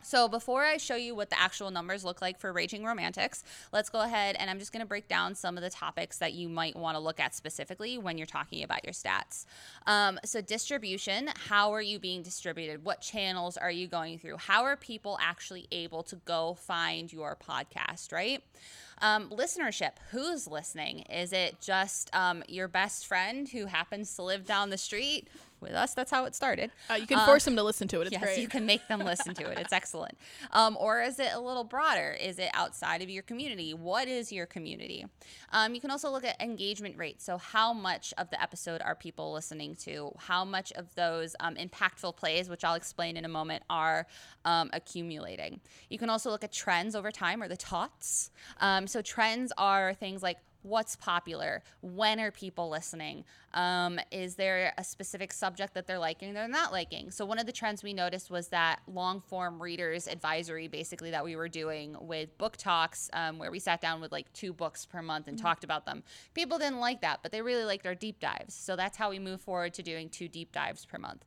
So before I show you what the actual numbers look like for Raging Romantics, let's go ahead and I'm just going to break down some of the topics that you might want to look at specifically when you're talking about your stats. Um, so distribution, how are you being distributed? What channels are you going through? How are people actually able to go find your podcast, right? Um, listenership, who's listening? Is it just um, your best friend who happens to live down the street? With us. That's how it started. Uh, you can force them to listen to it. It's yes, great. you can make them listen to it. It's excellent. Um, or is it a little broader? Is it outside of your community? What is your community? Um, you can also look at engagement rates. So, how much of the episode are people listening to? How much of those um, impactful plays, which I'll explain in a moment, are um, accumulating? You can also look at trends over time or the TOTS. Um, so, trends are things like what's popular when are people listening um, is there a specific subject that they're liking they're not liking? So one of the trends we noticed was that long form readers advisory basically that we were doing with book talks um, where we sat down with like two books per month and mm-hmm. talked about them. People didn't like that but they really liked our deep dives. So that's how we move forward to doing two deep dives per month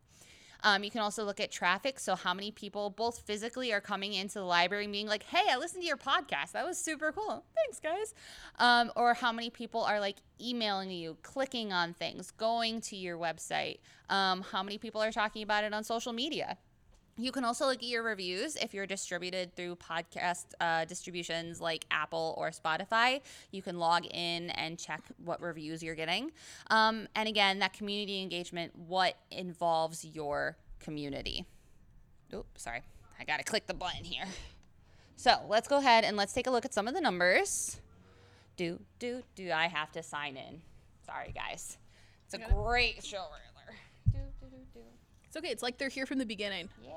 um, you can also look at traffic. So, how many people, both physically, are coming into the library and being like, hey, I listened to your podcast. That was super cool. Thanks, guys. Um, or how many people are like emailing you, clicking on things, going to your website. Um, how many people are talking about it on social media? You can also look at your reviews if you're distributed through podcast uh, distributions like Apple or Spotify. You can log in and check what reviews you're getting. Um, and again, that community engagement, what involves your community. Oops, sorry. I got to click the button here. So let's go ahead and let's take a look at some of the numbers. Do, do, do I have to sign in? Sorry, guys. It's a great show, it's okay. It's like they're here from the beginning. Yeah.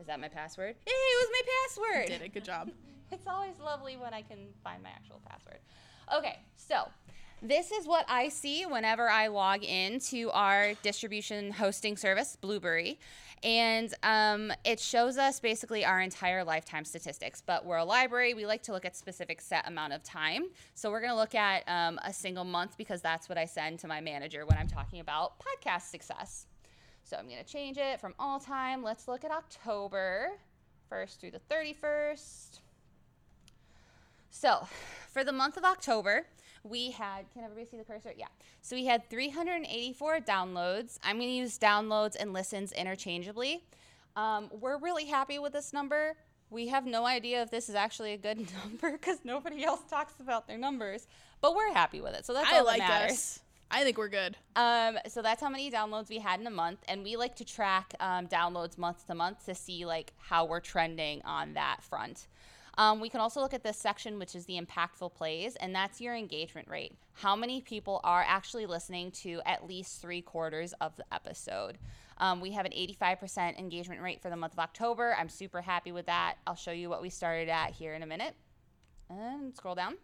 Is that my password? Hey, it was my password. You did it. Good job. it's always lovely when I can find my actual password. Okay, so this is what I see whenever I log into our distribution hosting service, Blubrry. And um, it shows us basically our entire lifetime statistics. But we're a library, we like to look at specific set amount of time. So we're going to look at um, a single month because that's what I send to my manager when I'm talking about podcast success. So I'm going to change it from all time. Let's look at October 1st through the 31st. So for the month of October, we had, can everybody see the cursor? Yeah. So we had 384 downloads. I'm going to use downloads and listens interchangeably. Um, we're really happy with this number. We have no idea if this is actually a good number because nobody else talks about their numbers, but we're happy with it. So that's I all like that matters. Us. I think we're good. Um, so that's how many downloads we had in a month, and we like to track um, downloads month to month to see like how we're trending on that front. Um, we can also look at this section, which is the impactful plays, and that's your engagement rate. How many people are actually listening to at least three quarters of the episode? Um, we have an 85% engagement rate for the month of October. I'm super happy with that. I'll show you what we started at here in a minute. And scroll down.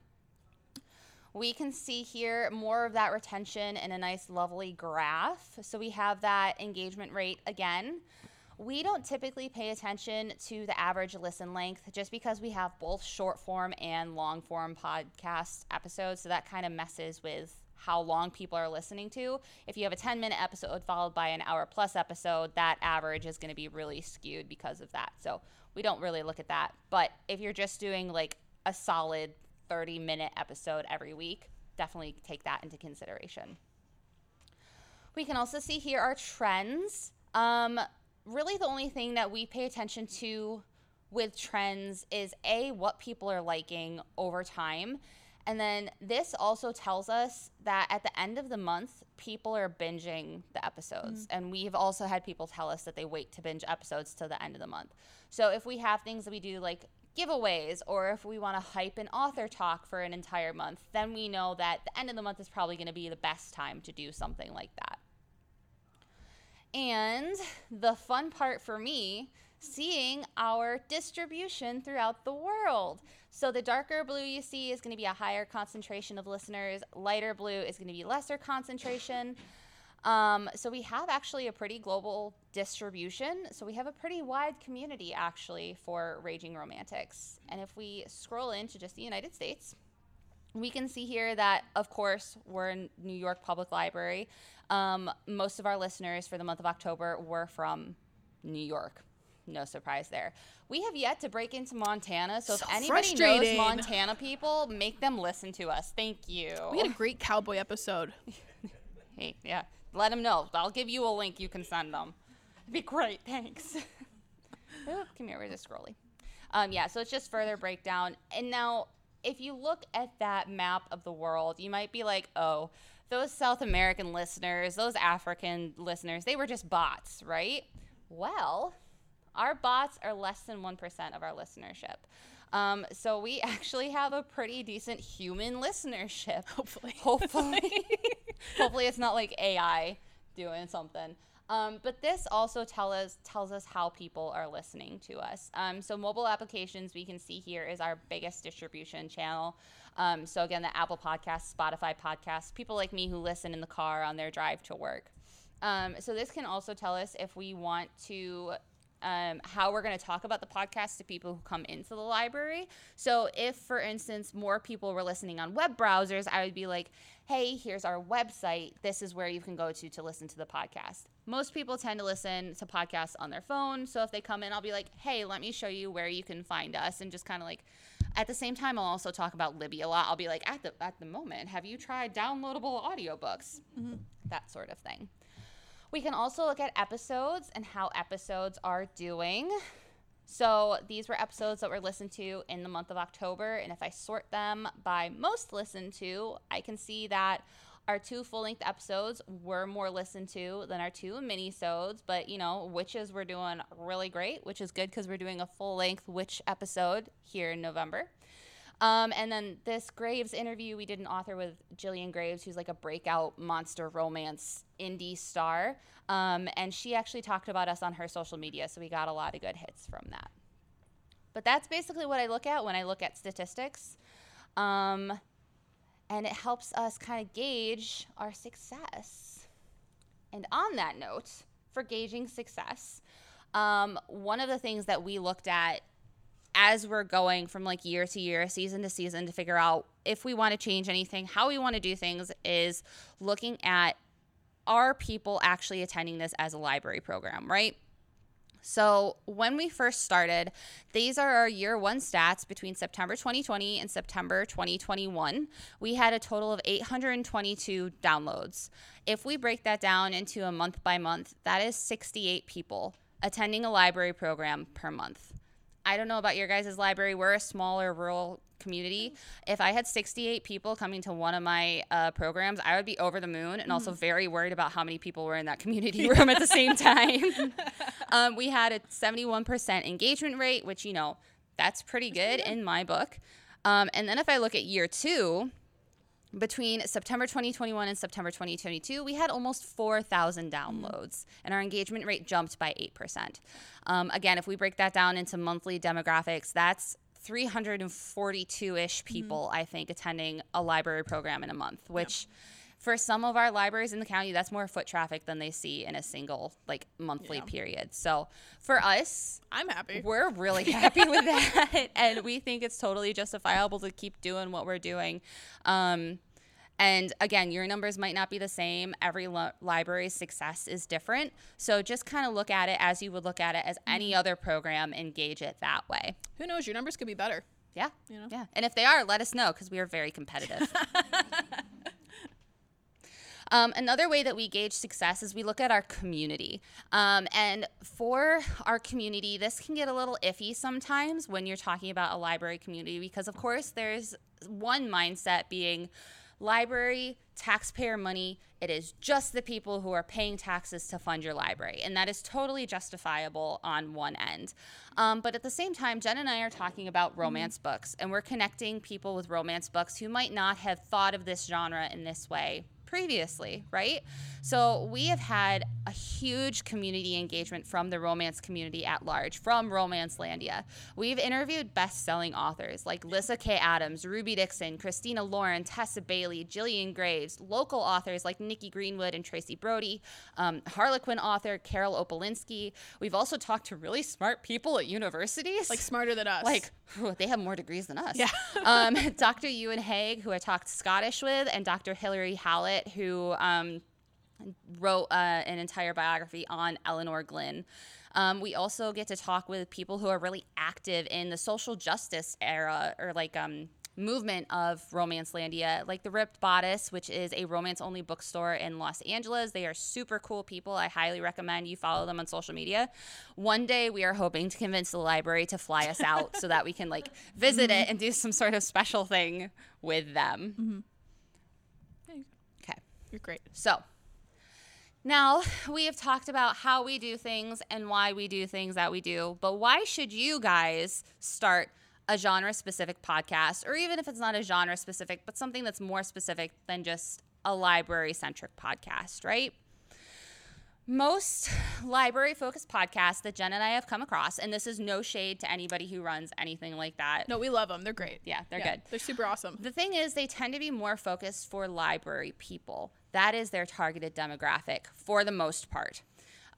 We can see here more of that retention in a nice, lovely graph. So we have that engagement rate again. We don't typically pay attention to the average listen length just because we have both short form and long form podcast episodes. So that kind of messes with how long people are listening to. If you have a 10 minute episode followed by an hour plus episode, that average is going to be really skewed because of that. So we don't really look at that. But if you're just doing like a solid 30 minute episode every week, definitely take that into consideration. We can also see here our trends. Um, really the only thing that we pay attention to with trends is a what people are liking over time. And then this also tells us that at the end of the month people are binging the episodes. Mm-hmm. and we've also had people tell us that they wait to binge episodes till the end of the month. So if we have things that we do like giveaways or if we want to hype an author talk for an entire month then we know that the end of the month is probably going to be the best time to do something like that and the fun part for me, seeing our distribution throughout the world. So the darker blue you see is going to be a higher concentration of listeners, lighter blue is going to be lesser concentration. Um, so we have actually a pretty global distribution. So we have a pretty wide community actually for Raging Romantics. And if we scroll into just the United States, we can see here that, of course, we're in New York Public Library. Um, most of our listeners for the month of October were from New York. No surprise there. We have yet to break into Montana, so, So if anybody knows. Montana people, make them listen to us. Thank you. We had a great cowboy episode. Hey, yeah. Let them know. I'll give you a link. You can send them. It'd be great. Thanks. Ooh, come here. Where's the scrolly? Um, yeah, so it's just further breakdown. And now, if you look at that map of the world, you might be like, oh, those South American listeners, those African listeners, they were just bots, right? Well, our bots are less than 1% of our listenership. Um, so we actually have a pretty decent human listenership. Hopefully. Hopefully. Hopefully it's not like AI doing something. Um, but this also tell us tells us how people are listening to us. Um, so mobile applications we can see here is our biggest distribution channel. Um, so again, the Apple Podcasts, Spotify Podcasts, people like me who listen in the car on their drive to work. Um, so this can also tell us if we want to um, how we're going to talk about the podcast to people who come into the library. So, if, for instance, more people were listening on web browsers, I would be like, hey, here's our website. This is where you can go to to listen to the podcast. Most people tend to listen to podcasts on their phone. So, if they come in, I'll be like, hey, let me show you where you can find us. And just kind of like, at the same time, I'll also talk about Libby a lot. I'll be like, at the, at the moment, have you tried downloadable audiobooks? Mm-hmm. That sort of thing. We can also look at episodes and how episodes are doing. So these were episodes that were listened to in the month of October. And if I sort them by most listened to, I can see that our two full length episodes were more listened to than our two mini-sodes. But, you know, witches were doing really great, which is good because we're doing a full length witch episode here in November. Um, and then this Graves interview, we did an author with Jillian Graves, who's like a breakout monster romance indie star. Um, and she actually talked about us on her social media, so we got a lot of good hits from that. But that's basically what I look at when I look at statistics. Um, and it helps us kind of gauge our success. And on that note, for gauging success, um, one of the things that we looked at as we're going from like year to year, season to season to figure out if we want to change anything, how we want to do things is looking at are people actually attending this as a library program, right? So, when we first started, these are our year one stats between September 2020 and September 2021. We had a total of 822 downloads. If we break that down into a month by month, that is 68 people attending a library program per month. I don't know about your guys' library. We're a smaller rural community. If I had 68 people coming to one of my uh, programs, I would be over the moon and also very worried about how many people were in that community room at the same time. um, we had a 71% engagement rate, which, you know, that's pretty good in my book. Um, and then if I look at year two, between September 2021 and September 2022, we had almost 4,000 downloads, and our engagement rate jumped by 8%. Um, again, if we break that down into monthly demographics, that's 342 ish people, I think, attending a library program in a month, which. For some of our libraries in the county, that's more foot traffic than they see in a single like monthly Yeah. period. So for us, I'm happy. we're really happy with that and we think it's totally justifiable to keep doing what we're doing um, and again your numbers might not be the same every lo- library's success is different so just kind of look at it as you would look at it as any other program and gauge it that way Who knows? Your numbers could be better. yeah You know? yeah and if they are let us know because we are very competitive Um, another way that we gauge success is we look at our community. Um, and for our community, this can get a little iffy sometimes when you're talking about a library community because, of course, there's one mindset being library, taxpayer money. It is just the people who are paying taxes to fund your library. And that is totally justifiable on one end. Um, but at the same time, Jen and I are talking about romance books, and we're connecting people with romance books who might not have thought of this genre in this way previously, right? So we have had a huge community engagement from the romance community at large, from Romancelandia. We've interviewed best-selling authors like Lyssa Kay Adams, Ruby Dixon, Christina Lauren, Tessa Bailey, Jillian Graves, local authors like Nikki Greenwood and Tracy Brody, um, Harlequin author Carol Opalinsky. We've also talked to really smart people at universities. Like smarter than us. Like, they have more degrees than us. Yeah. um, Dr. Ewan Haig, who I talked Scottish with, and Dr. Hilary Hallett, who um, wrote uh, an entire biography on Elinor Glyn. Um, we also get to talk with people who are really active in the social justice era or like um, movement of Romancelandia, like the Ripped Bodice, which is a romance only bookstore in Los Angeles. They are super cool people. I highly recommend you follow them on social media. One day we are hoping to convince the library to fly us out so that we can like visit it mm-hmm. and do some sort of special thing with them. Mm-hmm. Okay. You're great. So, now we have talked about how we do things and why we do things that we do, but why should you guys start a genre specific podcast, or even if it's not a genre specific, but something that's more specific than just a library centric podcast, right? Most library focused podcasts that Jen and I have come across, and this is no shade to anybody who runs anything like that. No, we love them. They're great. Yeah, they're Yeah, good. They're super awesome. The thing is, they tend to be more focused for library people. That is their targeted demographic for the most part.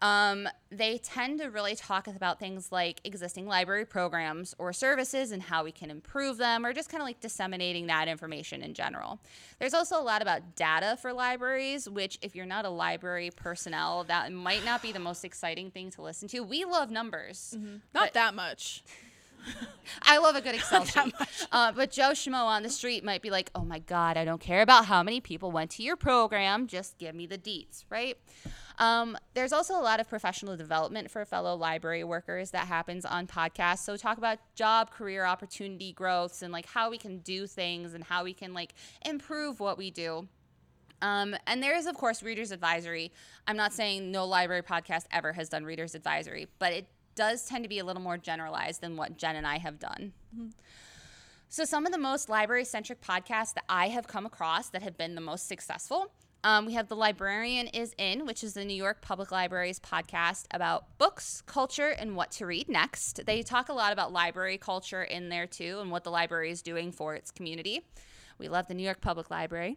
Um, they tend to really talk about things like existing library programs or services and how we can improve them, or just kind of like disseminating that information in general. There's also a lot about data for libraries, which, if you're not a library personnel, that might not be the most exciting thing to listen to. We love numbers. Not that much. I love a good Excel sheet. Uh, but Joe Schmo on the street might be like, oh my God, I don't care about how many people went to your program. Just give me the deets, right? Um, there's also a lot of professional development for fellow library workers that happens on podcasts. So talk about job, career opportunity growths, and like how we can do things and how we can like improve what we do. Um, and there is, of course, Reader's Advisory. I'm not saying no library podcast ever has done Reader's Advisory, but it does tend to be a little more generalized than what Jen and I have done. So, some of the most library centric podcasts that I have come across that have been the most successful. Um, we have The Librarian is In, which is the New York Public Library's podcast about books, culture, and what to read next. They talk a lot about library culture in there too and what the library is doing for its community. We love the New York Public Library.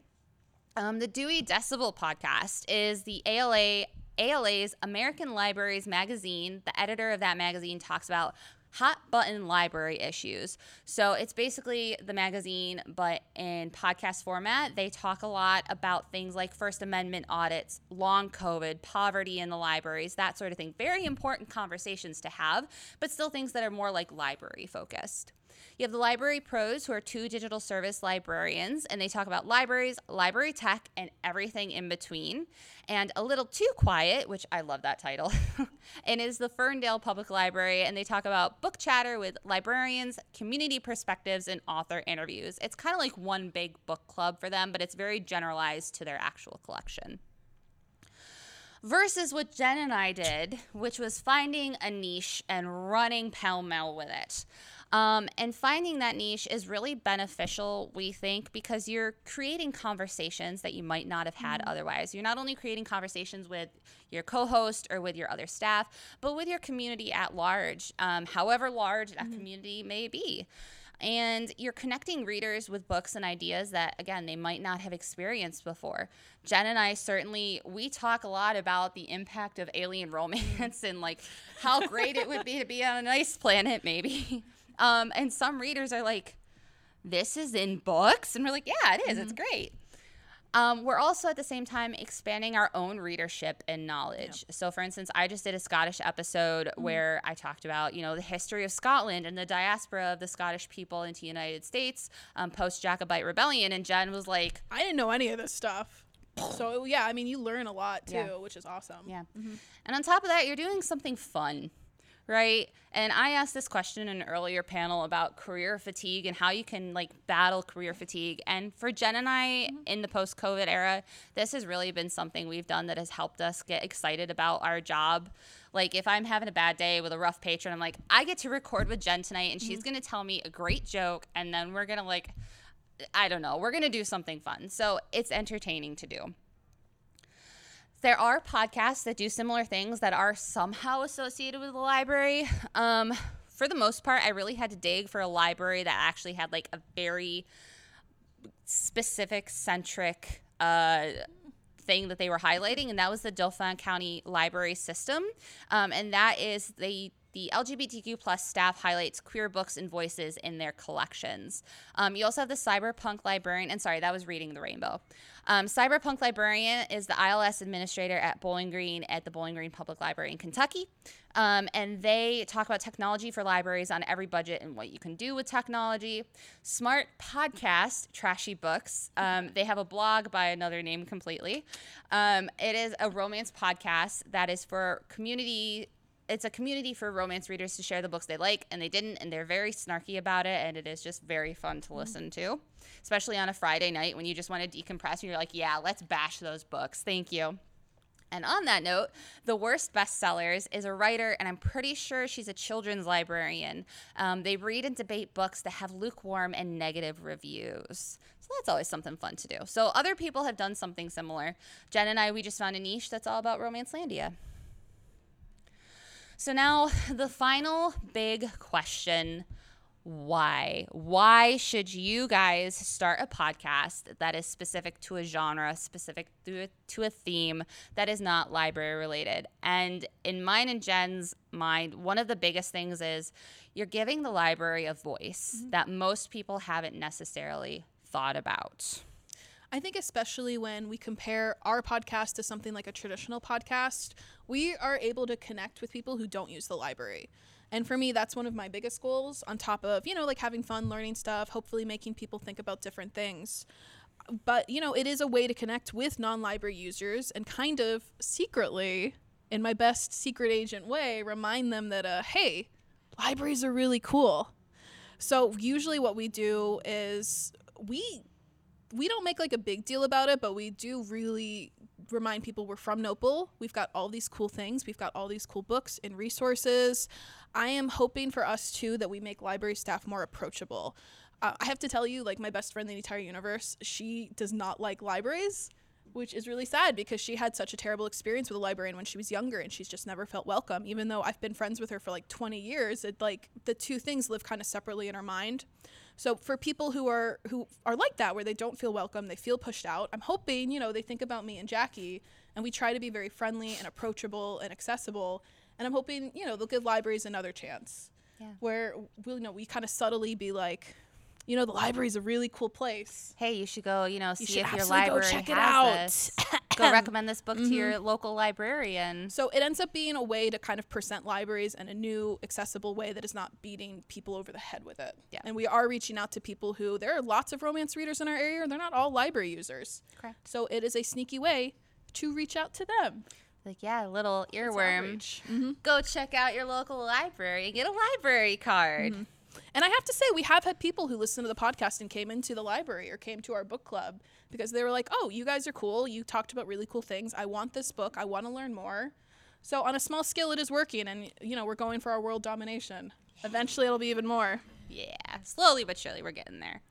Um, the Dewey Decibel podcast is the ALA ALA's American Libraries magazine. The editor of that magazine talks about hot button library issues. So it's basically the magazine, but in podcast format. They talk a lot about things like First Amendment audits, long COVID, poverty in the libraries, that sort of thing. Very important conversations to have, but still things that are more like library focused. You have the Library Pros, who are two digital service librarians, and they talk about libraries, library tech, and everything in between. And A Little Too Quiet, which I love that title, and is the Ferndale Public Library, and they talk about book chatter with librarians, community perspectives, and author interviews. It's kind of like one big book club for them, but it's very generalized to their actual collection versus what Jen and I did, which was finding a niche and running pell mell with it. Um, and finding that niche is really beneficial, we think, because you're creating conversations that you might not have had otherwise. You're not only creating conversations with your co host or with your other staff, but with your community at large, um, however large that community may be. And you're connecting readers with books and ideas that, again, they might not have experienced before. Jen and I certainly, we talk a lot about the impact of alien romance and like how great it would be to be on a nice planet, maybe. Um, and some readers are like, this is in books? And we're like, yeah, it is. It's great. Um, we're also at the same time expanding our own readership and knowledge. So, for instance, I just did a Scottish episode where I talked about, you know, the history of Scotland and the diaspora of the Scottish people into the United States um, post Jacobite rebellion. And Jen was like, I didn't know any of this stuff. So yeah, I mean, you learn a lot too, Yeah. which is awesome. Yeah. And on top of that, you're doing something fun, right? And I asked this question in an earlier panel about career fatigue and how you can like battle career fatigue. And for Jen and I mm-hmm. in the post COVID era, this has really been something we've done that has helped us get excited about our job. Like if I'm having a bad day with a rough patron, I'm like, I get to record with Jen tonight and she's mm-hmm. going to tell me a great joke and then we're going to like I don't know, we're going to do something fun. So it's entertaining to do there are podcasts that do similar things that are somehow associated with the library. Um, for the most part, I really had to dig for a library that actually had like a very specific centric uh, thing that they were highlighting, and that was the Dauphin County Library System. Um, and that is they the LGBTQ plus staff highlights queer books and voices in their collections. Um, you also have the cyberpunk librarian, and sorry, that was reading the rainbow. Um, cyberpunk librarian is the ILS administrator at Bowling Green at the Bowling Green Public Library in Kentucky. Um, and they talk about technology for libraries on every budget and what you can do with technology. Smart podcast, Trashy Books. Um, they have a blog by another name completely. Um, it is a romance podcast that is for community. It's a community for romance readers to share the books they like and they didn't, and they're very snarky about it, and it is just very fun to listen to, especially on a Friday night when you just want to decompress and you're like, yeah, let's bash those books. Thank you. And on that note, The Worst Bestsellers is a writer, and I'm pretty sure she's a children's librarian. Um, they read and debate books that have lukewarm and negative reviews. So that's always something fun to do. So other people have done something similar. Jen and I, we just found a niche that's all about Romancelandia. So now the final big question why? Why should you guys start a podcast that is specific to a genre, specific to a, to a theme that is not library related? And in mine and Jen's mind, one of the biggest things is you're giving the library a voice Mm-hmm. that most people haven't necessarily thought about. I think especially when we compare our podcast to something like a traditional podcast, we are able to connect with people who don't use the library. And for me, that's one of my biggest goals on top of, you know, like having fun learning stuff, hopefully making people think about different things. But, you know, it is a way to connect with non-library users and kind of secretly in my best secret agent way remind them that uh hey, libraries are really cool. So usually what we do is we we don't make like a big deal about it, but we do really remind people we're from NOPL. We've got all these cool things. We've got all these cool books and resources. I am hoping for us too that we make library staff more approachable. Uh, I have to tell you, like my best friend in the entire universe, she does not like libraries, which is really sad because she had such a terrible experience with a librarian when she was younger and she's just never felt welcome. Even though I've been friends with her for like 20 years, it like the two things live kind of separately in her mind. So for people who are who are like that, where they don't feel welcome, they feel pushed out. I'm hoping you know they think about me and Jackie, and we try to be very friendly and approachable and accessible. And I'm hoping you know they'll give libraries another chance, Yeah. where we you know we kind of subtly be like, you know, the library's a really cool place. Hey, you should go, you know, see should if your absolutely go library check it out. go recommend this book to your local librarian. So it ends up being a way to kind of present libraries in a new, accessible way that is not beating people over the head with it. Yeah. And we are reaching out to people who there are lots of romance readers in our area, and they're not all library users. Correct. So it is a sneaky way to reach out to them. Like, yeah, little earworm. Mm-hmm. Go check out your local library and get a library card. Mm-hmm. And I have to say, we have had people who listen to the podcast and came into the library or came to our book club because they were like, oh, you guys are cool. You talked about really cool things. I want this book. I want to learn more. So on a small scale, it is working. And, you know, we're going for our world domination. Eventually, it'll be even more. Yeah, slowly but surely we're getting there.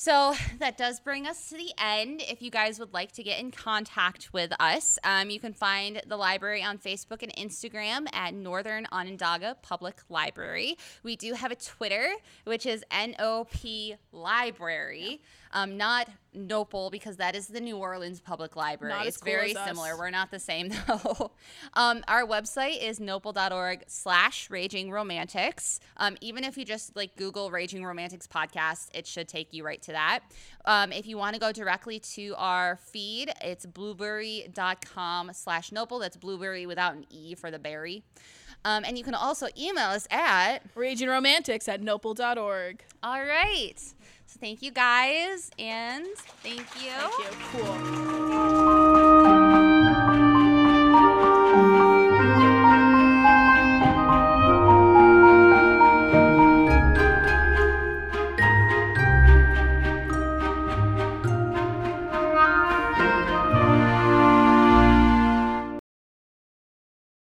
So that does bring us to the end. If you guys would like to get in contact with us, um, you can find the library on Facebook and Instagram at Northern Onondaga Public Library. We do have a Twitter, which is NOP Library, um, not NOPL, because that is the New Orleans Public Library. Not it's cool very similar. We're not the same though. um, our website is nopl.org slash raging romantics. Um, even if you just like Google Raging Romantics podcast, it should take you right to that. Um, if you want to go directly to our feed, it's blubrry.com slash nopl. That's Blubrry without an E for the berry. Um, and you can also email us at Raging Romantics at nopl.org. all right. So thank you guys and thank you. Thank you. Cool.